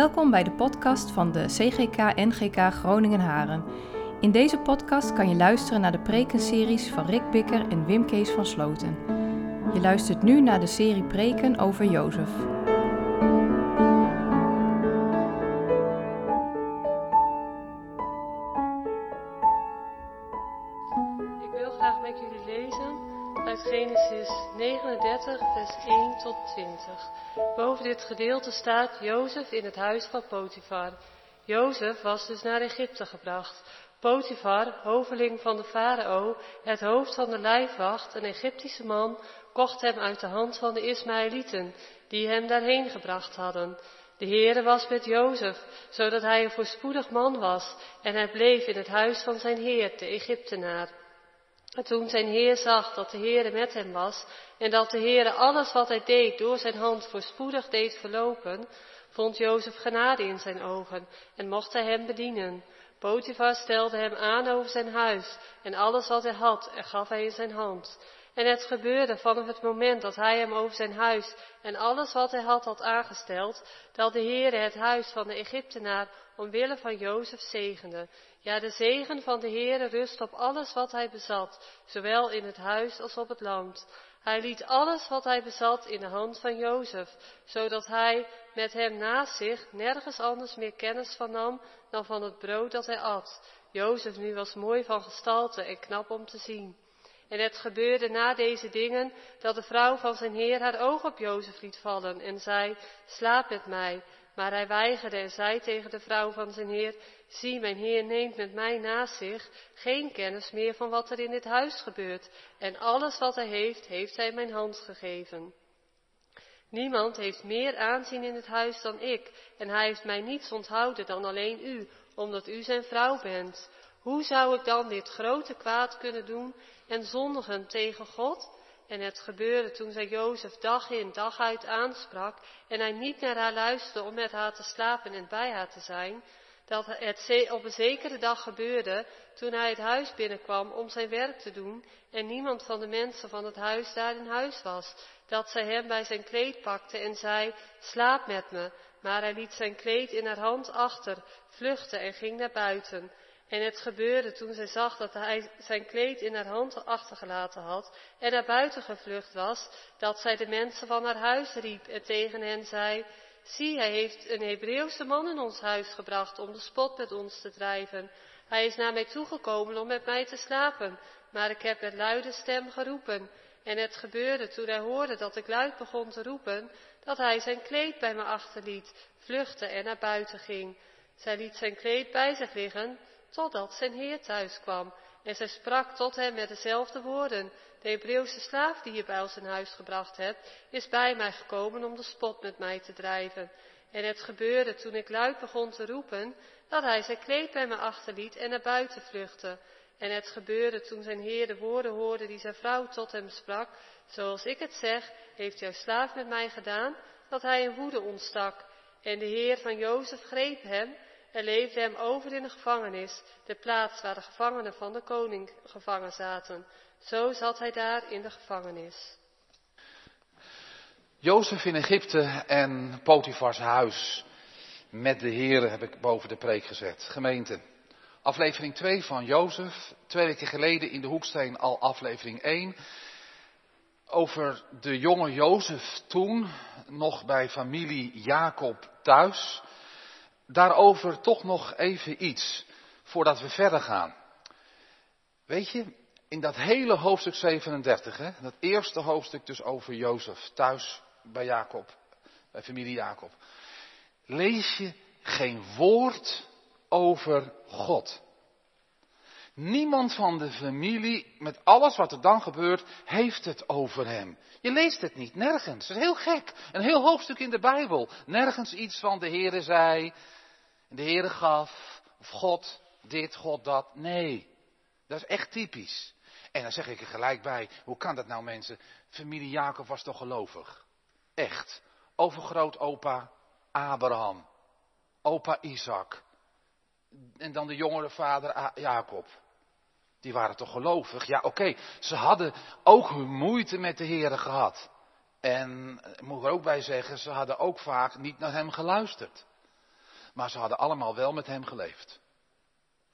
Welkom bij de podcast van de CGK NGK Groningen Haren. In deze podcast kan je luisteren naar de prekenseries van Rick Bikker en Wim Kees van Sloten. Je luistert nu naar de serie preken over Jozef. Ik wil graag met jullie lezen uit Genesis 39, vers 1 tot 20. Boven dit gedeelte staat Jozef in het huis van Potifar. Jozef was dus naar Egypte gebracht. Potifar, hoveling van de farao, het hoofd van de lijfwacht, een Egyptische man, kocht hem uit de hand van de Ismaëlieten, die hem daarheen gebracht hadden. De Heere was met Jozef, zodat hij een voorspoedig man was, en hij bleef in het huis van zijn heer, de Egyptenaar. En toen zijn heer zag dat de Heere met hem was, en dat de Heere alles wat hij deed door zijn hand voorspoedig deed verlopen, vond Jozef genade in zijn ogen, en mocht hij hem bedienen. Potifar stelde hem aan over zijn huis, en alles wat hij had, er gaf hij in zijn hand. En het gebeurde vanaf het moment dat hij hem over zijn huis en alles wat hij had had aangesteld, dat de Heere het huis van de Egyptenaar omwille van Jozef zegende. Ja, de zegen van de Heere rust op alles wat hij bezat, zowel in het huis als op het land. Hij liet alles wat hij bezat in de hand van Jozef, zodat hij met hem naast zich nergens anders meer kennis van nam dan van het brood dat hij at. Jozef nu was mooi van gestalte en knap om te zien. En het gebeurde na deze dingen dat de vrouw van zijn heer haar oog op Jozef liet vallen en zei, slaap met mij. Maar hij weigerde en zei tegen de vrouw van zijn heer, zie, mijn heer neemt met mij naast zich geen kennis meer van wat er in dit huis gebeurt. En alles wat hij heeft, heeft hij mijn hand gegeven. Niemand heeft meer aanzien in het huis dan ik, en hij heeft mij niets onthouden dan alleen u, omdat u zijn vrouw bent. Hoe zou ik dan dit grote kwaad kunnen doen en zondigen tegen God? En het gebeurde toen zij Jozef dag in dag uit aansprak en hij niet naar haar luisterde om met haar te slapen en bij haar te zijn, dat het op een zekere dag gebeurde toen hij het huis binnenkwam om zijn werk te doen en niemand van de mensen van het huis daar in huis was, dat zij hem bij zijn kleed pakte en zei, slaap met me. Maar hij liet zijn kleed in haar hand achter, vluchtte en ging naar buiten. En het gebeurde toen zij zag dat hij zijn kleed in haar hand achtergelaten had en naar buiten gevlucht was, dat zij de mensen van haar huis riep en tegen hen zei, zie, hij heeft een Hebreeuwse man in ons huis gebracht om de spot met ons te drijven. Hij is naar mij toegekomen om met mij te slapen, maar ik heb met luide stem geroepen. En het gebeurde toen hij hoorde dat ik luid begon te roepen, dat hij zijn kleed bij me achterliet, vluchtte en naar buiten ging. Zij liet zijn kleed bij zich liggen, totdat zijn heer thuis kwam. En zij sprak tot hem met dezelfde woorden. De Hebreeuwse slaaf die je bij ons in huis gebracht hebt, is bij mij gekomen om de spot met mij te drijven. En het gebeurde toen ik luid begon te roepen, dat hij zijn kleed bij me achterliet en naar buiten vluchtte. En het gebeurde toen zijn heer de woorden hoorde die zijn vrouw tot hem sprak, zoals ik het zeg, heeft jouw slaaf met mij gedaan, dat hij in woede ontstak. En de heer van Jozef greep hem en leefde hem over in de gevangenis, de plaats waar de gevangenen van de koning gevangen zaten. Zo zat hij daar in de gevangenis. Jozef in Egypte en Potifars huis met de heren heb ik boven de preek gezet. Gemeente, aflevering 2 van Jozef, twee weken geleden in de Hoeksteen al aflevering 1. Over de jonge Jozef toen, nog bij familie Jacob thuis. Daarover toch nog even iets, voordat we verder gaan. Weet je, in dat hele hoofdstuk 37, hè, dat eerste hoofdstuk dus over Jozef, thuis bij Jacob, bij familie Jacob, lees je geen woord over God. Niemand van de familie, met alles wat er dan gebeurt, heeft het over hem. Je leest het niet, nergens. Het is heel gek. Een heel hoofdstuk in de Bijbel. Nergens iets van de Heere zei, de Heere gaf, of God dit, God dat. Nee, dat is echt typisch. En dan zeg ik er gelijk bij, hoe kan dat nou mensen? Familie Jacob was toch gelovig? Echt. Overgrootopa Abraham. Opa Isaac. En dan de jongere vader Jacob. Die waren toch gelovig? Ja, oké. Ze hadden ook hun moeite met de Heeren gehad. En moet ik er ook bij zeggen, ze hadden ook vaak niet naar hem geluisterd. Maar ze hadden allemaal wel met hem geleefd.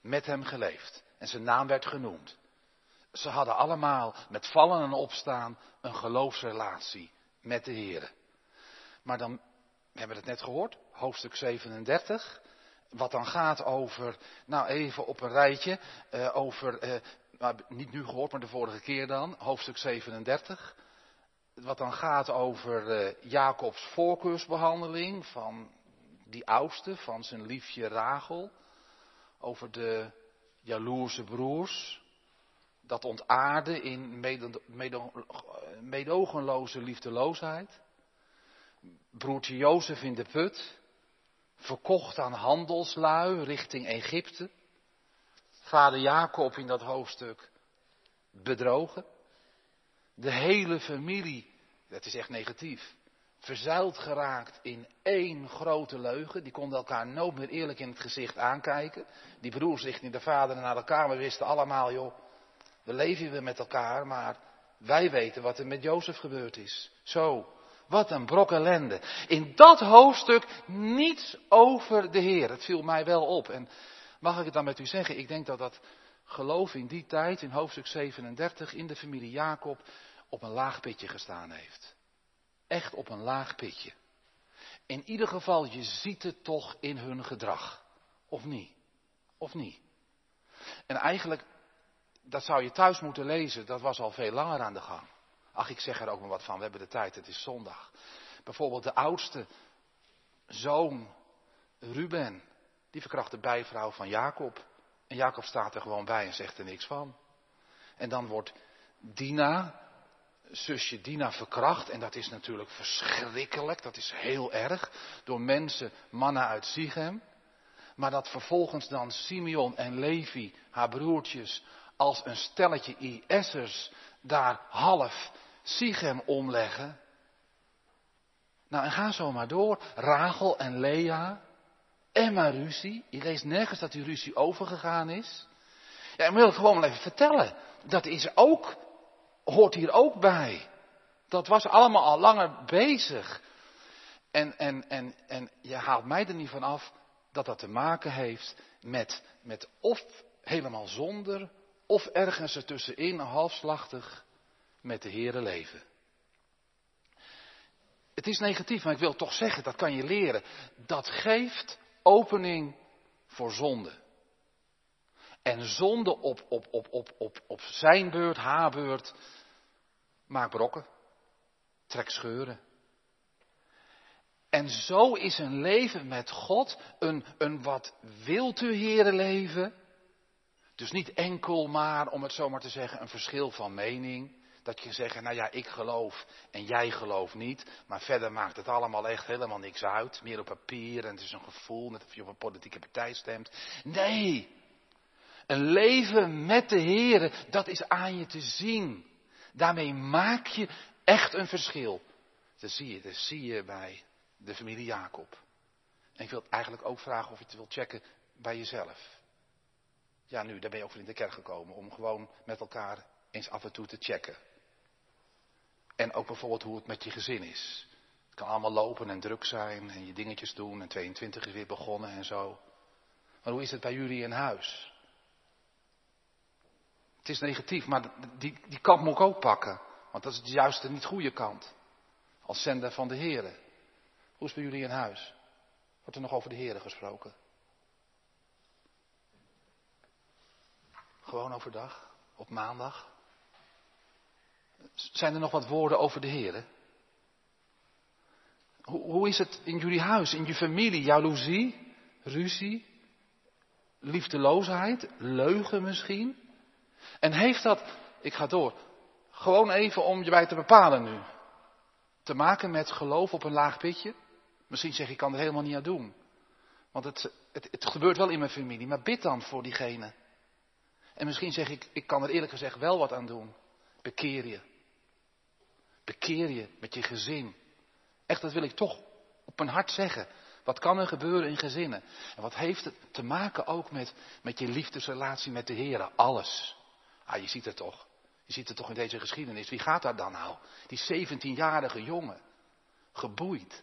Met hem geleefd. En zijn naam werd genoemd. Ze hadden allemaal met vallen en opstaan een geloofsrelatie met de Heer. Maar dan we hebben het net gehoord, hoofdstuk 37. Wat dan gaat over, nou even op een rijtje, uh, over, uh, niet nu gehoord, maar de vorige keer dan, hoofdstuk 37. Wat dan gaat over uh, Jacobs voorkeursbehandeling van die oudste, van zijn liefje Rachel. Over de jaloerse broers. Dat ontaarde in medogenloze liefdeloosheid. Broertje Jozef in de put. Verkocht aan handelslui richting Egypte. Vader Jacob in dat hoofdstuk bedrogen. De hele familie, dat is echt negatief, verzuild geraakt in één grote leugen. Die konden elkaar nooit meer eerlijk in het gezicht aankijken. Die broers richting de vader naar elkaar, we wisten allemaal, joh, we leven weer met elkaar, maar wij weten wat er met Jozef gebeurd is. Zo, wat een brok ellende. In dat hoofdstuk niets over de Heer. Het viel mij wel op. En mag ik het dan met u zeggen? Ik denk dat dat geloof in die tijd, in hoofdstuk 37, in de familie Jacob, op een laag pitje gestaan heeft. Echt op een laag pitje. In ieder geval, je ziet het toch in hun gedrag. Of niet? Of niet? En eigenlijk, dat zou je thuis moeten lezen, dat was al veel langer aan de gang. Ach, ik zeg er ook maar wat van, we hebben de tijd, het is zondag. Bijvoorbeeld de oudste zoon, Ruben, die verkracht de bijvrouw van Jacob. En Jacob staat er gewoon bij en zegt er niks van. En dan wordt Dina, zusje Dina, verkracht. En dat is natuurlijk verschrikkelijk, dat is heel erg. Door mensen, mannen uit Sichem. Maar dat vervolgens dan Simeon en Levi, haar broertjes, als een stelletje IS'ers daar half Sichem omleggen. Nou, en ga zo maar door. Rachel en Lea. Emma ruzie. Je leest nergens dat die ruzie overgegaan is. Ja, ik wil het gewoon wel even vertellen. Dat is ook, hoort hier ook bij. Dat was allemaal al langer bezig. En, en, en, en je haalt mij er niet van af dat dat te maken heeft met, met of helemaal zonder, of ergens ertussenin halfslachtig met de Heere leven. Het is negatief, maar ik wil toch zeggen, dat kan je leren. Dat geeft opening voor zonde. En zonde op, op, op, op, op, op zijn beurt, haar beurt, maakt brokken, trekt scheuren. En zo is een leven met God een, een wat wilt u heren leven. Dus niet enkel maar, om het zo maar te zeggen, een verschil van mening. Dat je zegt, nou ja, ik geloof en jij gelooft niet. Maar verder maakt het allemaal echt helemaal niks uit. Meer op papier en het is een gevoel, net of je op een politieke partij stemt. Nee, een leven met de Heer, dat is aan je te zien. Daarmee maak je echt een verschil. Dat zie je, dat zie je bij de familie Jacob. En ik wil eigenlijk ook vragen of je het wilt checken bij jezelf. Ja, nu, daar ben je ook voor in de kerk gekomen om gewoon met elkaar eens af en toe te checken. En ook bijvoorbeeld hoe het met je gezin is. Het kan allemaal lopen en druk zijn en je dingetjes doen en 22 is weer begonnen en zo. Maar hoe is het bij jullie in huis? Het is negatief, maar die, die kant moet ik ook pakken. Want dat is de juiste, niet goede kant. Als zender van de Heren. Hoe is het bij jullie in huis? Wordt er nog over de Heren gesproken? Gewoon overdag? Op maandag? Zijn er nog wat woorden over de Heer? Hoe, hoe is het in jullie huis, in je familie? Jaloezie, ruzie, liefdeloosheid, leugen misschien? En heeft dat, ik ga door, gewoon even om je bij te bepalen nu, te maken met geloof op een laag pitje? Misschien zeg ik kan er helemaal niet aan doen. Want het, het, het gebeurt wel in mijn familie, maar bid dan voor diegene. En misschien zeg ik, ik kan er eerlijk gezegd wel wat aan doen. Bekeer je. Bekeer je met je gezin. Echt, dat wil ik toch op mijn hart zeggen. Wat kan er gebeuren in gezinnen? En wat heeft het te maken ook met, met je liefdesrelatie met de Heer? Alles. Ah, je ziet het toch. Je ziet het toch in deze geschiedenis. Wie gaat daar dan nou? Die 17-jarige jongen. Geboeid.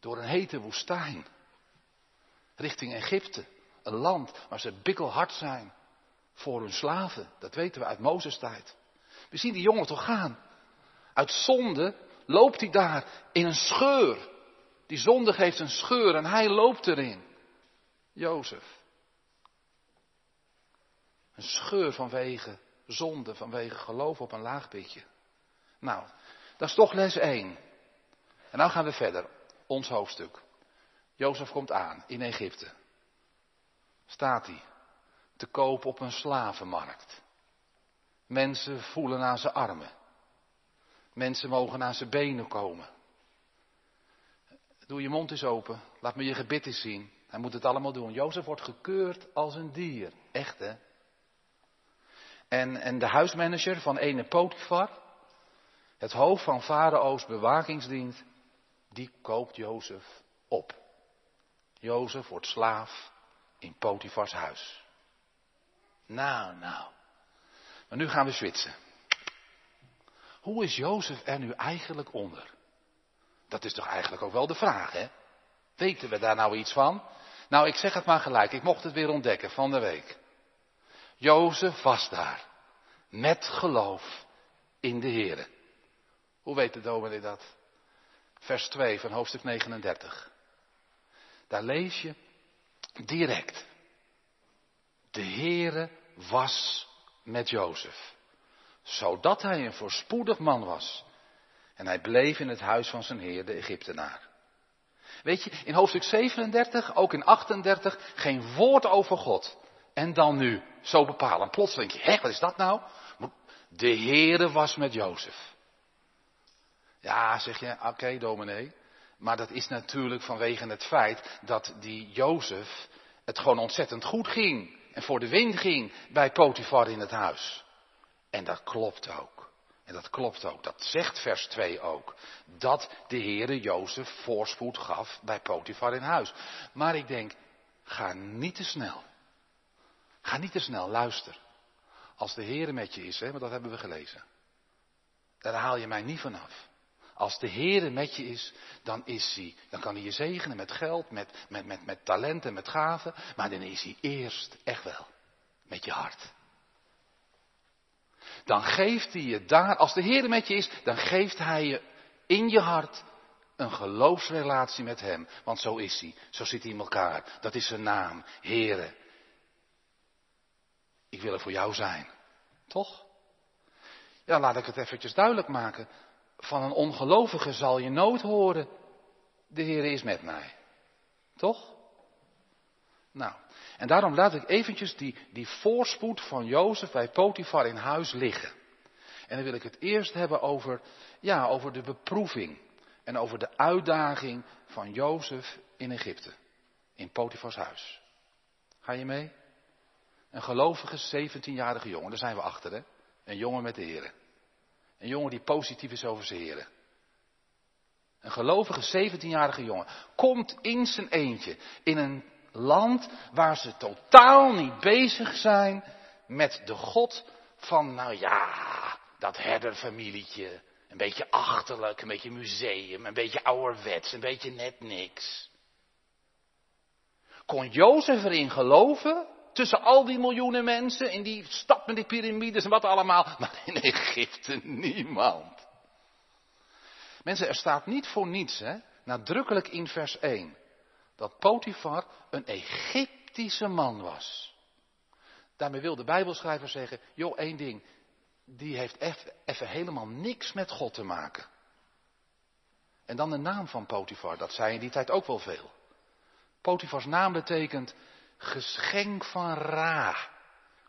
Door een hete woestijn. richting Egypte. Een land waar ze bikkelhard zijn voor hun slaven. Dat weten we uit Mozes tijd. We zien die jongen toch gaan. Uit zonde loopt hij daar in een scheur. Die zonde geeft een scheur en hij loopt erin. Jozef. Een scheur vanwege zonde, vanwege geloof op een laag pitje. Nou, dat is toch les 1. En nou gaan we verder. Ons hoofdstuk. Jozef komt aan in Egypte. Staat hij te koop op een slavenmarkt. Mensen voelen aan zijn armen. Mensen mogen aan zijn benen komen. Doe je mond eens open. Laat me je gebit eens zien. Hij moet het allemaal doen. Jozef wordt gekeurd als een dier. Echt hè? En, en de huismanager van ene Potifar, het hoofd van Farao's bewakingsdienst, die koopt Jozef op. Jozef wordt slaaf in Potifars huis. Nou, nou. Maar nu gaan we zwitsen. Hoe is Jozef er nu eigenlijk onder? Dat is toch eigenlijk ook wel de vraag, hè? Weten we daar nou iets van? Nou, ik zeg het maar gelijk. Ik mocht het weer ontdekken van de week. Jozef was daar. Met geloof in de Heer. Hoe weet de dominee dat? Vers 2 van hoofdstuk 39. Daar lees je direct. De Heere was met Jozef, zodat hij een voorspoedig man was. En hij bleef in het huis van zijn heer, de Egyptenaar. Weet je, in hoofdstuk 37, ook in 38, geen woord over God. En dan nu, zo bepalen. Plots denk je, hé, wat is dat nou? De Heere was met Jozef. Ja, zeg je, oké okay, dominee. Maar dat is natuurlijk vanwege het feit dat die Jozef het gewoon ontzettend goed ging. En voor de wind ging bij Potifar in het huis. En dat klopt ook. En dat klopt ook. Dat zegt vers 2 ook. Dat de Heere Jozef voorspoed gaf bij Potifar in huis. Maar ik denk, ga niet te snel. Ga niet te snel, luister. Als de Heere met je is, hè, want dat hebben we gelezen. Daar haal je mij niet vanaf. Als de Heere met je is, dan is hij, dan kan hij je zegenen met geld, met, met, met, talenten, met gaven. Maar dan is hij eerst echt wel met je hart. Dan geeft hij je daar, als de Heer met je is, dan geeft hij je in je hart een geloofsrelatie met hem. Want zo is hij, zo zit hij in elkaar. Dat is zijn naam, Heere. Ik wil er voor jou zijn. Toch? Ja, laat ik het eventjes duidelijk maken. Van een ongelovige zal je nooit horen, de Heer is met mij. Toch? Nou, en daarom laat ik eventjes die, die voorspoed van Jozef bij Potifar in huis liggen. En dan wil ik het eerst hebben over, ja, over de beproeving. En over de uitdaging van Jozef in Egypte. In Potifars huis. Ga je mee? Een gelovige 17-jarige jongen, daar zijn we achter hè. Een jongen met de heren. Een jongen die positief is over zijn heren. Een gelovige 17-jarige jongen komt in zijn eentje in een land waar ze totaal niet bezig zijn met de God van, nou ja, dat herderfamilietje. Een beetje achterlijk, een beetje museum, een beetje ouderwets, een beetje net niks. Kon Jozef erin geloven? Tussen al die miljoenen mensen in die stad met die piramides en wat allemaal. Maar in Egypte niemand. Mensen, er staat niet voor niets, hè, nadrukkelijk in vers 1 dat Potifar een Egyptische man was. Daarmee wil de Bijbelschrijver zeggen, joh, één ding, die heeft even helemaal niks met God te maken. En dan de naam van Potifar, dat zei in die tijd ook wel veel. Potifars naam betekent geschenk van Ra,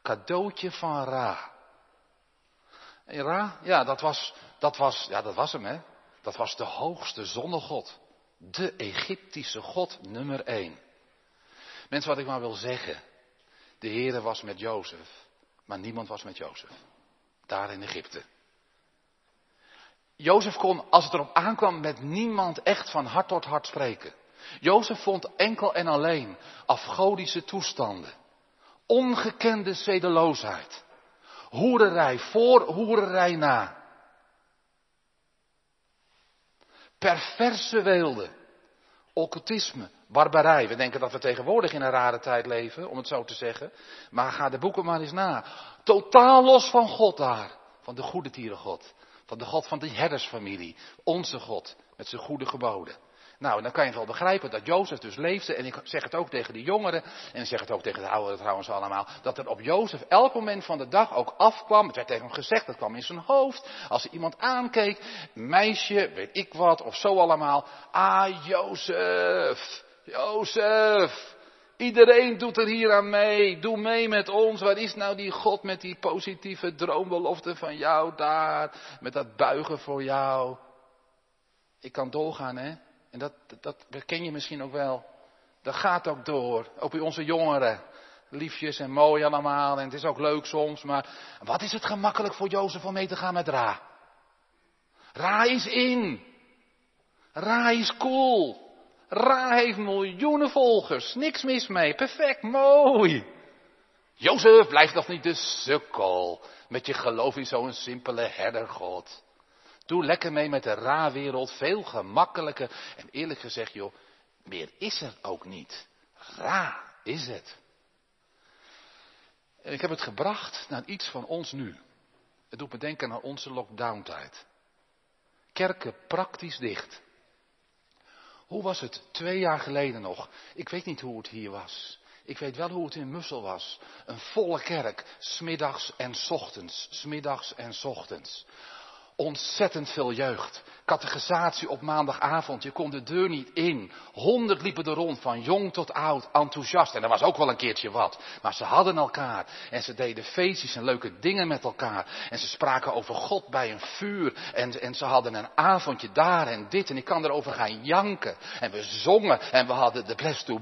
cadeautje van Ra. En Ra, ja, dat was, dat was, ja, dat was hem, hè. Dat was de hoogste zonnegod. De Egyptische God nummer één. Mensen, wat ik maar wil zeggen. De Heere was met Jozef, maar niemand was met Jozef. Daar in Egypte. Jozef kon, als het erop aankwam, met niemand echt van hart tot hart spreken. Jozef vond enkel en alleen afgodische toestanden. Ongekende zedeloosheid. Hoererij voor, hoererij na. perverse weelde, occultisme, barbarij. We denken dat we tegenwoordig in een rare tijd leven, om het zo te zeggen. Maar ga de boeken maar eens na. Totaal los van God daar. Van de goede tierengod. Van de God van de herdersfamilie. Onze God. Met zijn goede geboden. Nou, dan kan je wel begrijpen dat Jozef dus leefde. En ik zeg het ook tegen de jongeren. En ik zeg het ook tegen de ouderen trouwens allemaal. Dat er op Jozef elk moment van de dag ook afkwam. Het werd tegen hem gezegd, dat kwam in zijn hoofd. Als er iemand aankeek. Meisje, weet ik wat, of zo allemaal. Ah, Jozef. Jozef. Iedereen doet er hier aan mee. Doe mee met ons. Waar is nou die God met die positieve droombelofte van jou daar? Met dat buigen voor jou. Ik kan doorgaan, hè? En dat, dat, dat ken je misschien ook wel. Dat gaat ook door. Ook bij onze jongeren. Liefjes en mooi allemaal. En het is ook leuk soms. Maar wat is het gemakkelijk voor Jozef om mee te gaan met Ra? Ra is in. Ra is cool. Ra heeft miljoenen volgers. Niks mis mee. Perfect. Mooi. Jozef, blijf toch niet de sukkel. Met je geloof in zo'n simpele herdergod. Doe lekker mee met de ra-wereld, veel gemakkelijker. En eerlijk gezegd, joh, meer is er ook niet. Ra is het. En ik heb het gebracht naar iets van ons nu. Het doet me denken aan onze lockdown-tijd. Kerken praktisch dicht. Hoe was het twee jaar geleden nog? Ik weet niet hoe het hier was. Ik weet wel hoe het in Mussel was. Een volle kerk, smiddags en ochtends, smiddags en ochtends. Ontzettend veel jeugd. Categorisatie op maandagavond. Je kon de deur niet in. Honderd liepen er rond, van jong tot oud, enthousiast. En er was ook wel een keertje wat. Maar ze hadden elkaar. En ze deden feestjes en leuke dingen met elkaar. En ze spraken over God bij een vuur. En, en ze hadden een avondje daar en dit. En ik kan erover gaan janken. En we zongen. En we hadden de bless to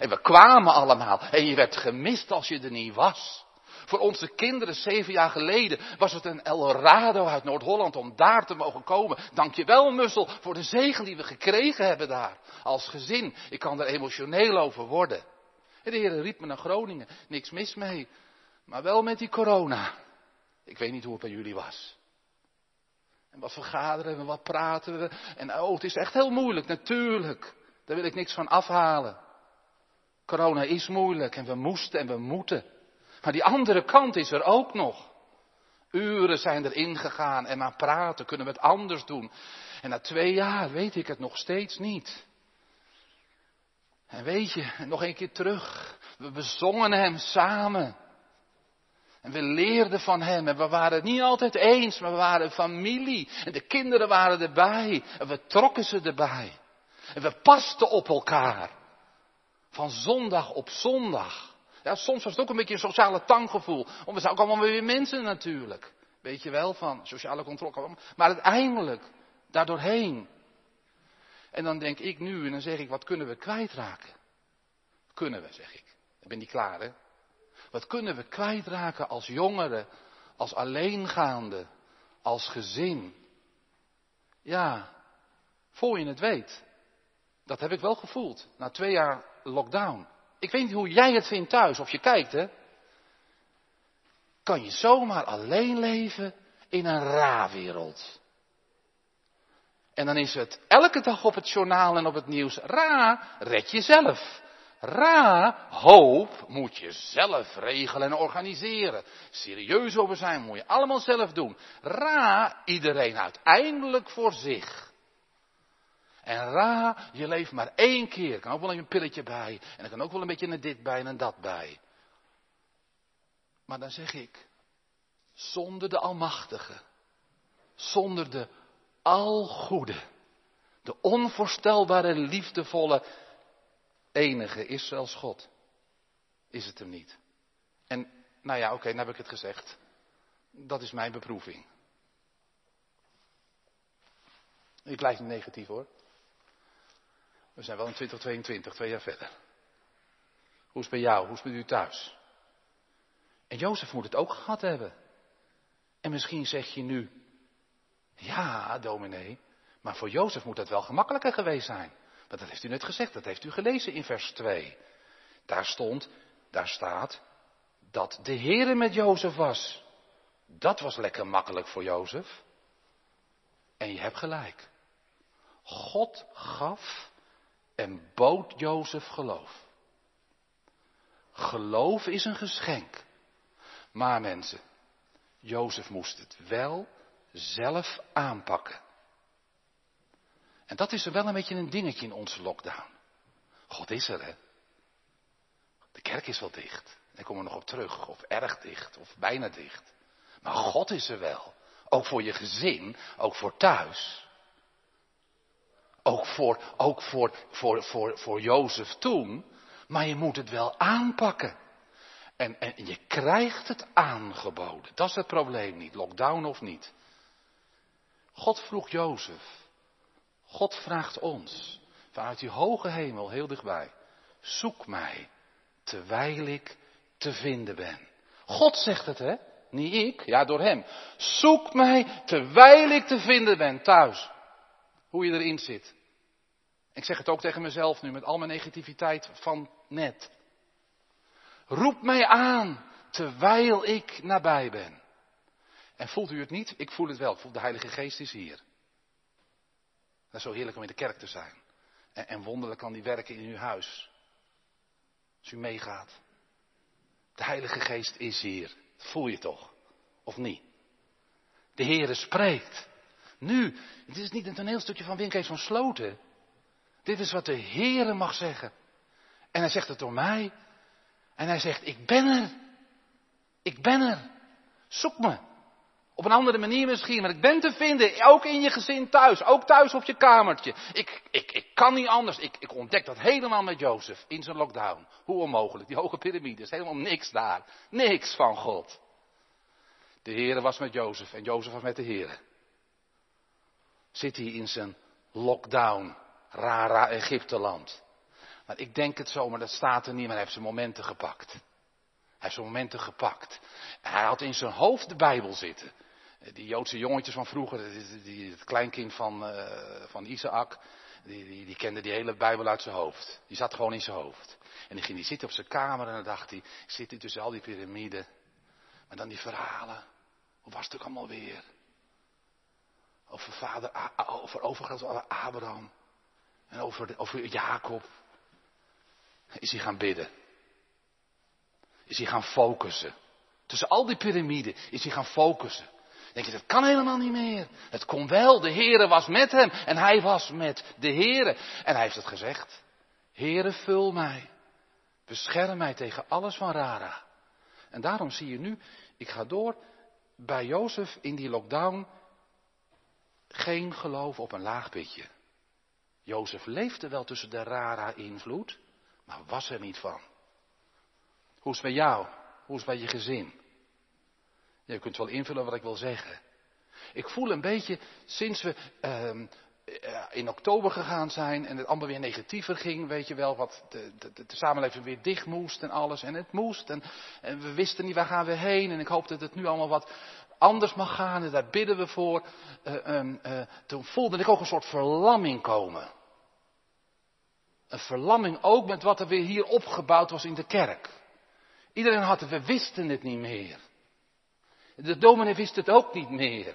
En we kwamen allemaal. En je werd gemist als je er niet was. Voor onze kinderen zeven jaar geleden was het een Eldorado uit Noord-Holland om daar te mogen komen. Dankjewel Mussel voor de zegen die we gekregen hebben daar. Als gezin. Ik kan er emotioneel over worden. En de Heer riep me naar Groningen. Niks mis mee. Maar wel met die corona. Ik weet niet hoe het bij jullie was. En wat vergaderen we, wat praten we. En oh, het is echt heel moeilijk, natuurlijk. Daar wil ik niks van afhalen. Corona is moeilijk en we moesten en we moeten. Maar die andere kant is er ook nog. Uren zijn erin gegaan en aan praten, kunnen we het anders doen. En na twee jaar weet ik het nog steeds niet. En weet je, nog een keer terug. We bezongen hem samen. En we leerden van hem. En we waren het niet altijd eens, maar we waren familie. En de kinderen waren erbij. En we trokken ze erbij. En we pasten op elkaar. Van zondag op zondag. Ja, soms was het ook een beetje een sociale tanggevoel. Want we zijn ook allemaal weer mensen natuurlijk. Weet je wel, van sociale controle. Maar uiteindelijk, daardoorheen. En dan denk ik nu, en dan zeg ik, wat kunnen we kwijtraken? Kunnen we, zeg ik. Ik ben niet klaar, hè? Wat kunnen we kwijtraken als jongeren, als alleengaande, als gezin? Ja, voor je het weet. Dat heb ik wel gevoeld, na twee jaar lockdown. Ik weet niet hoe jij het vindt thuis, of je kijkt hè. Kan je zomaar alleen leven in een ra-wereld. En dan is het elke dag op het journaal en op het nieuws. Ra, red jezelf. Ra, hoop moet je zelf regelen en organiseren. Serieus over zijn moet je allemaal zelf doen. Ra, iedereen uiteindelijk voor zich. En ra, je leeft maar één keer. Er kan ook wel een pilletje bij. En er kan ook wel een beetje een dit bij en een dat bij. Maar dan zeg ik, zonder de Almachtige, zonder de Algoede, de onvoorstelbare, liefdevolle, enige Israëls God, is het hem niet. En, nou ja, oké, dan heb ik het gezegd. Dat is mijn beproeving. Ik blijf negatief hoor. We zijn wel in 2022, twee jaar verder. Hoe is het bij jou? Hoe is het bij u thuis? En Jozef moet het ook gehad hebben. En misschien zeg je nu, ja, dominee, maar voor Jozef moet dat wel gemakkelijker geweest zijn. Want dat heeft u net gezegd, dat heeft u gelezen in vers 2. Daar stond, daar staat, dat de Heere met Jozef was. Dat was lekker makkelijk voor Jozef. En je hebt gelijk. God gaf en bood Jozef geloof. Geloof is een geschenk. Maar mensen, Jozef moest het wel zelf aanpakken. En dat is er wel een beetje een dingetje in onze lockdown. God is er, hè? De kerk is wel dicht. Daar komen we nog op terug. Of erg dicht. Of bijna dicht. Maar God is er wel. Ook voor je gezin. Ook voor thuis. Ook voor, ook voor, voor, voor, voor Jozef toen. Maar je moet het wel aanpakken. En, en je krijgt het aangeboden. Dat is het probleem niet. Lockdown of niet. God vroeg Jozef. God vraagt ons. Vanuit die hoge hemel heel dichtbij. Zoek mij terwijl ik te vinden ben. God zegt het, hè? Niet ik, ja, door hem. Zoek mij terwijl ik te vinden ben thuis. Hoe je erin zit. Ik zeg het ook tegen mezelf nu met al mijn negativiteit van net. Roep mij aan terwijl ik nabij ben. En voelt u het niet? Ik voel het wel. de Heilige Geest is hier. Dat is zo heerlijk om in de kerk te zijn. En, en wonderlijk kan die werken in uw huis. Als u meegaat. De Heilige Geest is hier. Voel je toch? Of niet? De Heere spreekt. Nu, dit is niet een toneelstukje van Winkees van Sloten. Dit is wat de Heere mag zeggen. En hij zegt het door mij. En hij zegt, ik ben er. Ik ben er. Zoek me. Op een andere manier misschien, maar ik ben te vinden, ook in je gezin thuis, ook thuis op je kamertje. Ik, ik, ik kan niet anders. Ik, ik ontdek dat helemaal met Jozef in zijn lockdown. Hoe onmogelijk, die hoge piramides, helemaal niks daar. Niks van God. De Heere was met Jozef en Jozef was met de Heere. Zit hij in zijn lockdown, rara Egypteland. Maar ik denk het zo, maar dat staat er niet, maar hij heeft zijn momenten gepakt. Hij heeft zijn momenten gepakt. Hij had in zijn hoofd de Bijbel zitten. Die Joodse jongetjes van vroeger, die, het kleinkind van, uh, van Isaac, die, die, die, kende die hele Bijbel uit zijn hoofd. Die zat gewoon in zijn hoofd. En die ging die zitten op zijn kamer en dan dacht hij, zit hij tussen al die piramiden. Maar dan die verhalen. Hoe was het ook allemaal weer? Over vader, over overgroot Abraham. En over, over Jacob. Is hij gaan bidden. Is hij gaan focussen. Tussen al die piramiden is hij gaan focussen denk je, dat kan helemaal niet meer. Het kon wel, de Heere was met hem en hij was met de Heere. En hij heeft het gezegd. Heere, vul mij. Bescherm mij tegen alles van Rara. En daarom zie je nu, ik ga door, bij Jozef in die lockdown geen geloof op een laag pitje. Jozef leefde wel tussen de Rara-invloed, maar was er niet van. Hoe is het met jou? Hoe is het bij je gezin? Je kunt wel invullen wat ik wil zeggen. Ik voel een beetje, sinds we uh, in oktober gegaan zijn en het allemaal weer negatiever ging, weet je wel, wat de, de, de, samenleving weer dicht moest en alles. En het moest en, en, we wisten niet waar gaan we heen en ik hoop dat het nu allemaal wat anders mag gaan en daar bidden we voor. Uh, toen voelde ik ook een soort verlamming komen. Een verlamming ook met wat er weer hier opgebouwd was in de kerk. Iedereen had het, we wisten het niet meer. De dominee wist het ook niet meer.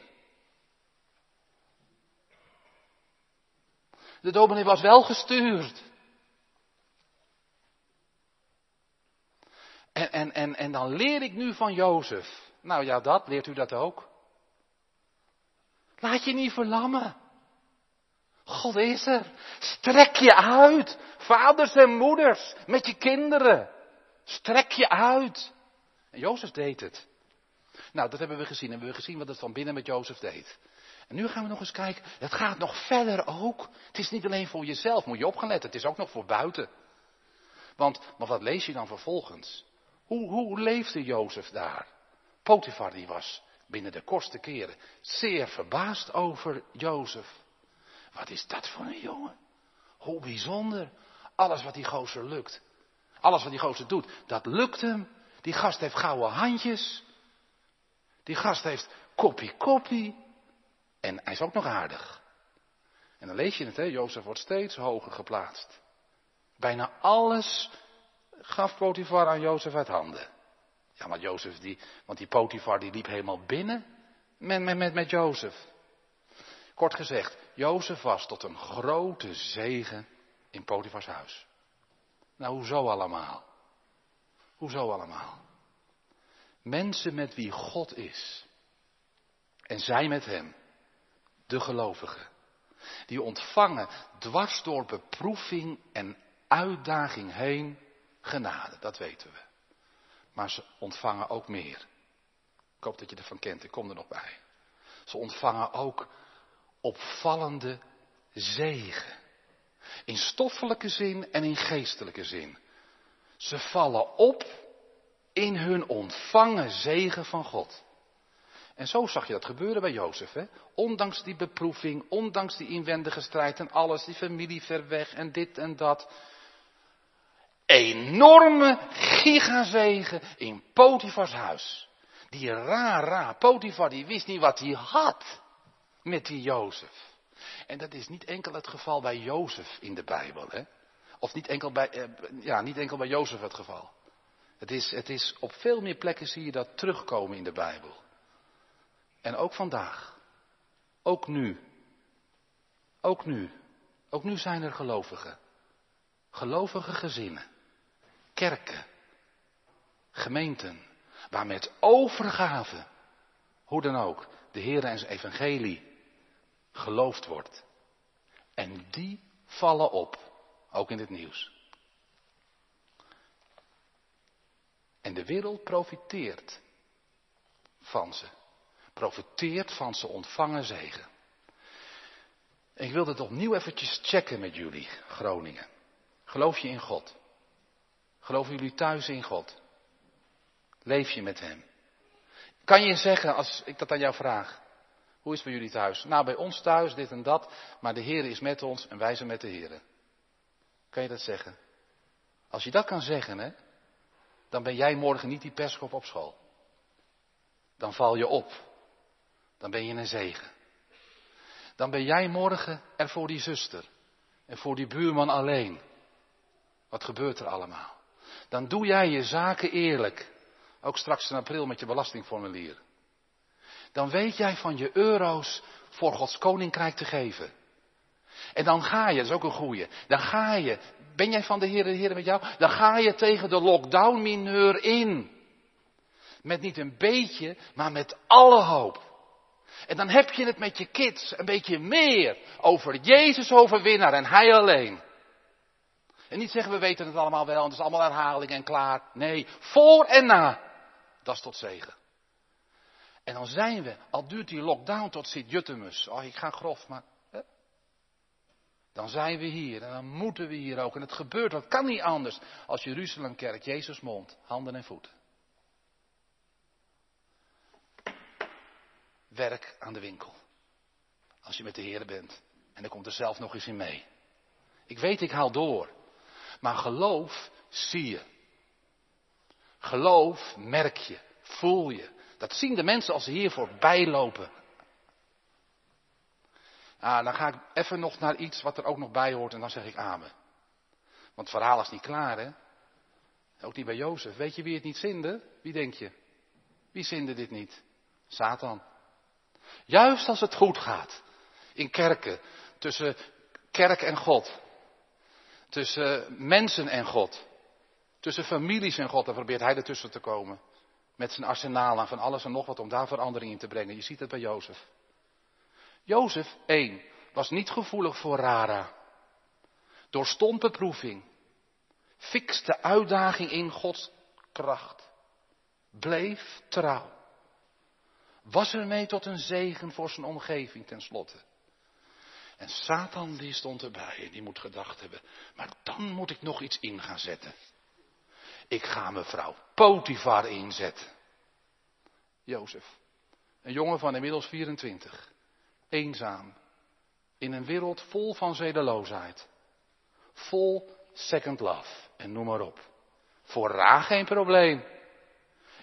De dominee was wel gestuurd. En, en, en, en dan leer ik nu van Jozef. Nou ja, dat, leert u dat ook? Laat je niet verlammen. God is er. Strek je uit. Vaders en moeders. Met je kinderen. Strek je uit. En Jozef deed het. Nou, dat hebben we gezien. Hebben we gezien wat het van binnen met Jozef deed. En nu gaan we nog eens kijken. Het gaat nog verder ook. Het is niet alleen voor jezelf, moet je op gaan letten. Het is ook nog voor buiten. Want, maar wat lees je dan vervolgens? Hoe, hoe leefde Jozef daar? Potifar die was binnen de kortste keren zeer verbaasd over Jozef. Wat is dat voor een jongen? Hoe bijzonder. Alles wat die gozer lukt. Alles wat die gozer doet, dat lukt hem. Die gast heeft gouden handjes. Die gast heeft koppie koppie. En hij is ook nog aardig. En dan lees je het, hè, Jozef wordt steeds hoger geplaatst. Bijna alles gaf Potifar aan Jozef uit handen. Ja, maar Jozef, die, want die Potifar die liep helemaal binnen met, met, met, met Jozef. Kort gezegd, Jozef was tot een grote zegen in Potifars huis. Nou, hoezo allemaal? Hoezo allemaal? Mensen met wie God is. En zij met hem. De gelovigen. Die ontvangen dwars door beproeving en uitdaging heen genade. Dat weten we. Maar ze ontvangen ook meer. Ik hoop dat je ervan kent, ik kom er nog bij. Ze ontvangen ook opvallende zegen. In stoffelijke zin en in geestelijke zin. Ze vallen op in hun ontvangen zegen van God. En zo zag je dat gebeuren bij Jozef. Hè? Ondanks die beproeving, ondanks die inwendige strijd en alles, die familie ver weg en dit en dat. Enorme gigazegen in Potifars huis. Die raar, raar, Potifar die wist niet wat hij had met die Jozef. En dat is niet enkel het geval bij Jozef in de Bijbel. Hè? Of niet enkel bij, eh, ja, niet enkel bij Jozef het geval. Het is, het is op veel meer plekken zie je dat terugkomen in de Bijbel. En ook vandaag. Ook nu. Ook nu. Ook nu zijn er gelovigen. Gelovige gezinnen. Kerken. Gemeenten. Waar met overgave, hoe dan ook, de Heer en zijn evangelie geloofd wordt. En die vallen op, ook in het nieuws. En de wereld profiteert van ze. Profiteert van ze ontvangen zegen. Ik wil dit opnieuw eventjes checken met jullie, Groningen. Geloof je in God? Geloven jullie thuis in God? Leef je met Hem? Kan je zeggen, als ik dat aan jou vraag, hoe is het bij jullie thuis? Nou, bij ons thuis dit en dat, maar de Heer is met ons en wij zijn met de Heer. Kan je dat zeggen? Als je dat kan zeggen, hè, dan ben jij morgen niet die perskop op school. Dan val je op. Dan ben je een zegen. Dan ben jij morgen er voor die zuster en voor die buurman alleen. Wat gebeurt er allemaal? Dan doe jij je zaken eerlijk. Ook straks in april met je belastingformulier. Dan weet jij van je euro's voor Gods koninkrijk te geven. En dan ga je, dat is ook een goeie. Dan ga je, ben jij van de Heer, de Heer met jou? Dan ga je tegen de lockdown-mineur in. Met niet een beetje, maar met alle hoop. En dan heb je het met je kids een beetje meer over Jezus overwinnaar en Hij alleen. En niet zeggen we weten het allemaal wel, het is allemaal herhaling en klaar. Nee, voor en na. Dat is tot zegen. En dan zijn we, al duurt die lockdown tot Sint-Juttemus. Oh, ik ga grof, maar. Dan zijn we hier en dan moeten we hier ook. En het gebeurt, dat kan niet anders. Als Jeruzalemkerk, Jezus mond, handen en voeten. Werk aan de winkel. Als je met de Heer bent. En dan komt er zelf nog eens in mee. Ik weet, ik haal door. Maar geloof zie je. Geloof merk je, voel je. Dat zien de mensen als ze hier voorbij lopen. Ah, dan ga ik even nog naar iets wat er ook nog bij hoort en dan zeg ik amen. Want het verhaal is niet klaar, hè? Ook niet bij Jozef. Weet je wie het niet zinde? Wie denk je? Wie zinde dit niet? Satan. Juist als het goed gaat. In kerken. Tussen kerk en God. Tussen mensen en God. Tussen families en God. Dan probeert hij ertussen te komen. Met zijn arsenaal aan van alles en nog wat om daar verandering in te brengen. Je ziet het bij Jozef. Jozef, één, was niet gevoelig voor Rara. Doorstond beproeving. Fixte uitdaging in Gods kracht. Bleef trouw. Was ermee tot een zegen voor zijn omgeving tenslotte. En Satan die stond erbij en die moet gedacht hebben, maar dan moet ik nog iets in gaan zetten. Ik ga mevrouw Potifar inzetten. Jozef, een jongen van inmiddels 24, eenzaam, in een wereld vol van zedeloosheid, vol second love en noem maar op. Voor geen probleem.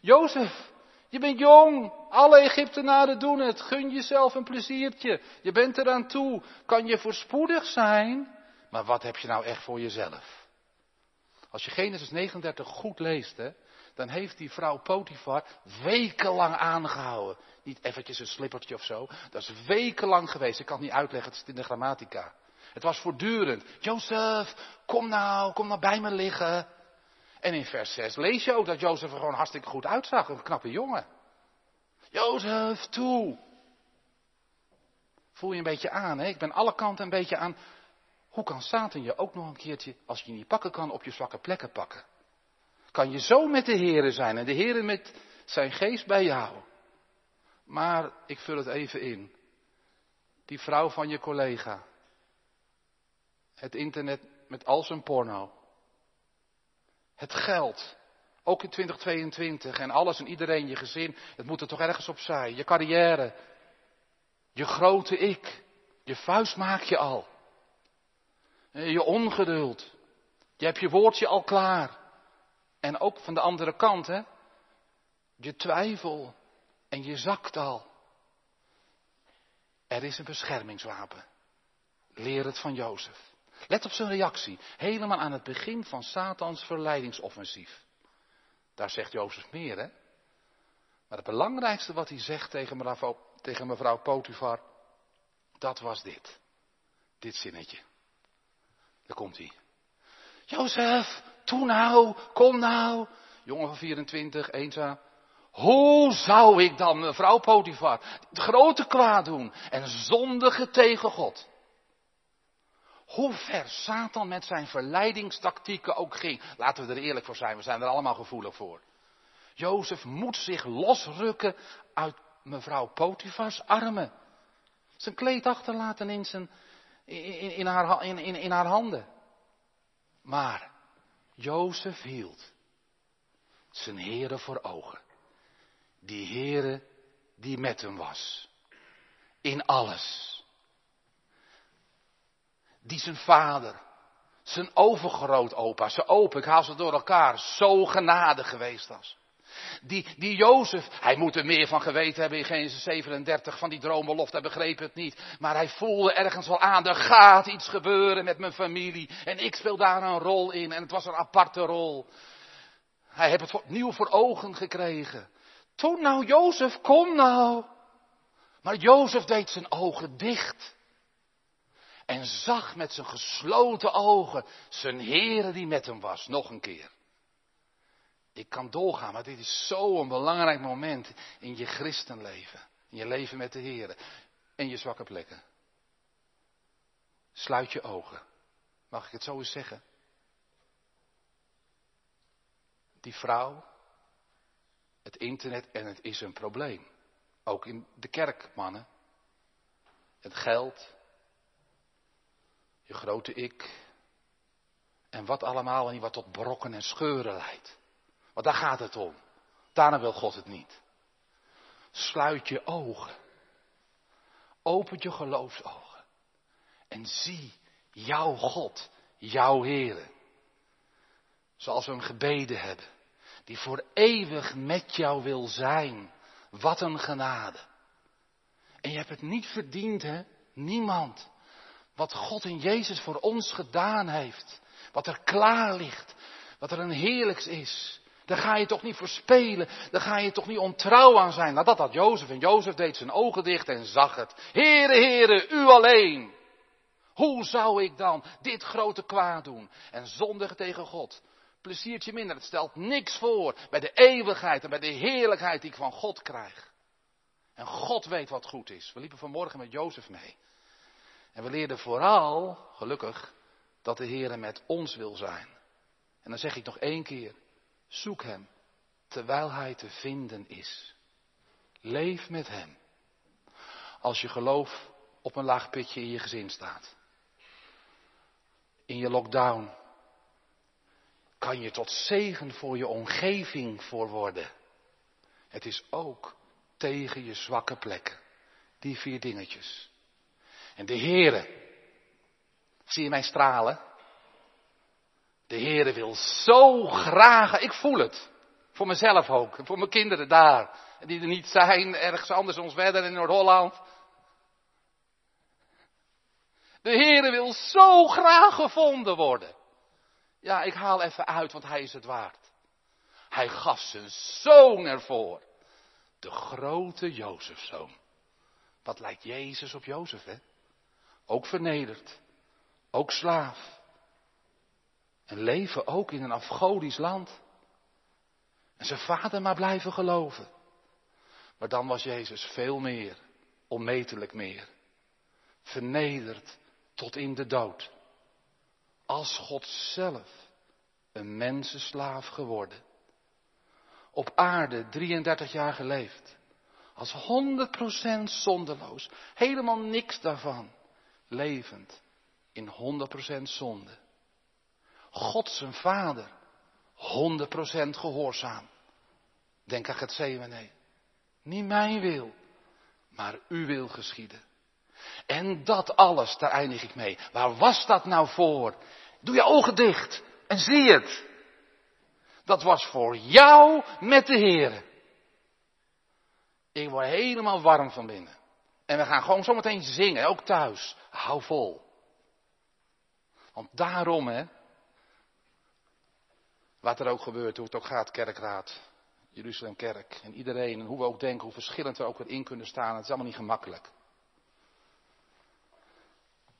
Jozef, je bent jong, alle Egyptenaren doen het, gun jezelf een pleziertje, je bent eraan toe, kan je voorspoedig zijn, maar wat heb je nou echt voor jezelf? Als je Genesis 39 goed leest, dan heeft die vrouw Potifar wekenlang aangehouden. Niet eventjes een slippertje of zo. Dat is wekenlang geweest. Ik kan het niet uitleggen, het zit in de grammatica. Het was voortdurend. Jozef, kom nou, kom nou bij me liggen. En in vers 6 lees je ook dat Jozef er gewoon hartstikke goed uitzag. Een knappe jongen. Jozef, toe. Voel je een beetje aan, hè? Ik ben alle kanten een beetje aan. Hoe kan Satan je ook nog een keertje, als je niet pakken kan, op je zwakke plekken pakken? Kan je zo met de Heeren zijn en de Heeren met zijn geest bij jou? Maar ik vul het even in. Die vrouw van je collega. Het internet met al zijn porno. Het geld. Ook in 2022 en alles en iedereen, je gezin. Het moet er toch ergens op zijn. Je carrière. Je grote ik. Je vuist maak je al. Je ongeduld. Je hebt je woordje al klaar. En ook van de andere kant, hè. Je twijfel. En je zakt al. Er is een beschermingswapen. Leer het van Jozef. Let op zijn reactie. Helemaal aan het begin van Satans verleidingsoffensief. Daar zegt Jozef meer, hè? Maar het belangrijkste wat hij zegt tegen mevrouw, tegen mevrouw Potifar, dat was dit. Dit zinnetje. Daar komt hij. Jozef, toe nou, kom nou. Jongen van 24, eenzaam. Hoe zou ik dan, mevrouw Potifar, het grote kwaad doen en zondigen tegen God? Hoe ver Satan met zijn verleidingstactieken ook ging. Laten we er eerlijk voor zijn, we zijn er allemaal gevoelig voor. Jozef moet zich losrukken uit mevrouw Potifars armen. Zijn kleed achterlaten in, zijn, in, haar, in, in haar handen. Maar Jozef hield zijn heren voor ogen. Die heren die met hem was. In alles die zijn vader, zijn overgrootopa, zijn opa, ik haal ze door elkaar, zo genadig geweest was. Die, die Jozef, hij moet er meer van geweten hebben in Genesis 37, van die droombelofte, hij begreep het niet. Maar hij voelde ergens wel aan, er gaat iets gebeuren met mijn familie. En ik speel daar een rol in, en het was een aparte rol. Hij heeft het opnieuw voor ogen gekregen. Toen nou Jozef, kom nou. Maar Jozef deed zijn ogen dicht en zag met zijn gesloten ogen zijn Heere die met hem was. Nog een keer. Ik kan doorgaan, maar dit is zo'n belangrijk moment in je christenleven. In je leven met de Heer. En je zwakke plekken. Sluit je ogen. Mag ik het zo eens zeggen? Die vrouw, het internet en het is een probleem. Ook in de kerk, mannen. Het geld, je grote ik. En wat allemaal en wat tot brokken en scheuren leidt. Want daar gaat het om. Daarna wil God het niet. Sluit je ogen. Open je geloofsogen. En zie jouw God, jouw Heer. Zoals we hem gebeden hebben. Die voor eeuwig met jou wil zijn. Wat een genade. En je hebt het niet verdiend, hè? Niemand. Wat God in Jezus voor ons gedaan heeft. Wat er klaar ligt. Wat er een heerlijks is. Daar ga je toch niet verspelen. Daar ga je toch niet ontrouw aan zijn. Nou, dat had Jozef. En Jozef deed zijn ogen dicht en zag het. Heere, Heere, u alleen. Hoe zou ik dan dit grote kwaad doen? En zondigen tegen God. Pleziertje minder. Het stelt niks voor bij de eeuwigheid en bij de heerlijkheid die ik van God krijg. En God weet wat goed is. We liepen vanmorgen met Jozef mee. En we leerden vooral, gelukkig, dat de Heer met ons wil zijn. En dan zeg ik nog één keer, zoek Hem, terwijl Hij te vinden is. Leef met Hem. Als je geloof op een laag pitje in je gezin staat. In je lockdown. Kan je tot zegen voor je omgeving voor worden. Het is ook tegen je zwakke plekken. Die vier dingetjes. En de Heere, zie je mij stralen? De Heere wil zo graag, ik voel het. Voor mezelf ook, voor mijn kinderen daar. Die er niet zijn, ergens anders ons verder in Noord-Holland. De Heere wil zo graag gevonden worden. Ja, ik haal even uit, want hij is het waard. Hij gaf zijn zoon ervoor. De grote Jozefzoon. Wat lijkt Jezus op Jozef, hè? Ook vernederd. ook slaaf. En leven ook in een afgodisch land. En zijn vader maar blijven geloven. Maar dan was Jezus veel meer, onmetelijk meer. Vernederd tot in de dood. Als God zelf een mensenslaaf geworden. Op aarde 33 jaar geleefd. Als 100% zondeloos. Helemaal niks daarvan. Levend in 100% zonde. God zijn vader. 100% gehoorzaam. Denk aan Gethsemane. Niet mijn wil, maar uw wil geschieden. En dat alles, daar eindig ik mee. Waar was dat nou voor? Doe je ogen dicht en zie het. Dat was voor jou met de Heer. Ik word helemaal warm van binnen. En we gaan gewoon zometeen zingen, ook thuis. Hou vol. Want daarom, hè. Wat er ook gebeurt, hoe het ook gaat, kerkraad. Jeruzalem kerk. En iedereen, en hoe we ook denken, hoe verschillend we ook erin kunnen staan. Het is allemaal niet gemakkelijk.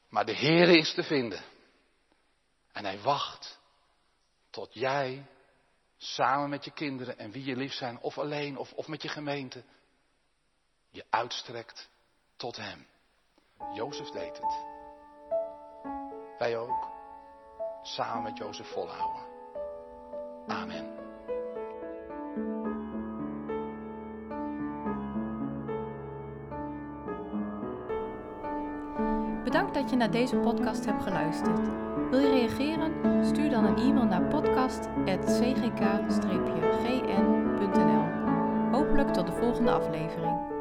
Maar de Heer is te vinden. En hij wacht tot jij samen met je kinderen en wie je lief zijn, of alleen of, of met je gemeente, je uitstrekt tot Hem. Jozef deed het. Wij ook. Samen met Jozef volhouden. Amen. Bedankt dat je naar deze podcast hebt geluisterd. Wil je reageren? Stuur dan een e-mail naar podcast.cgk-gn.nl. Hopelijk tot de volgende aflevering.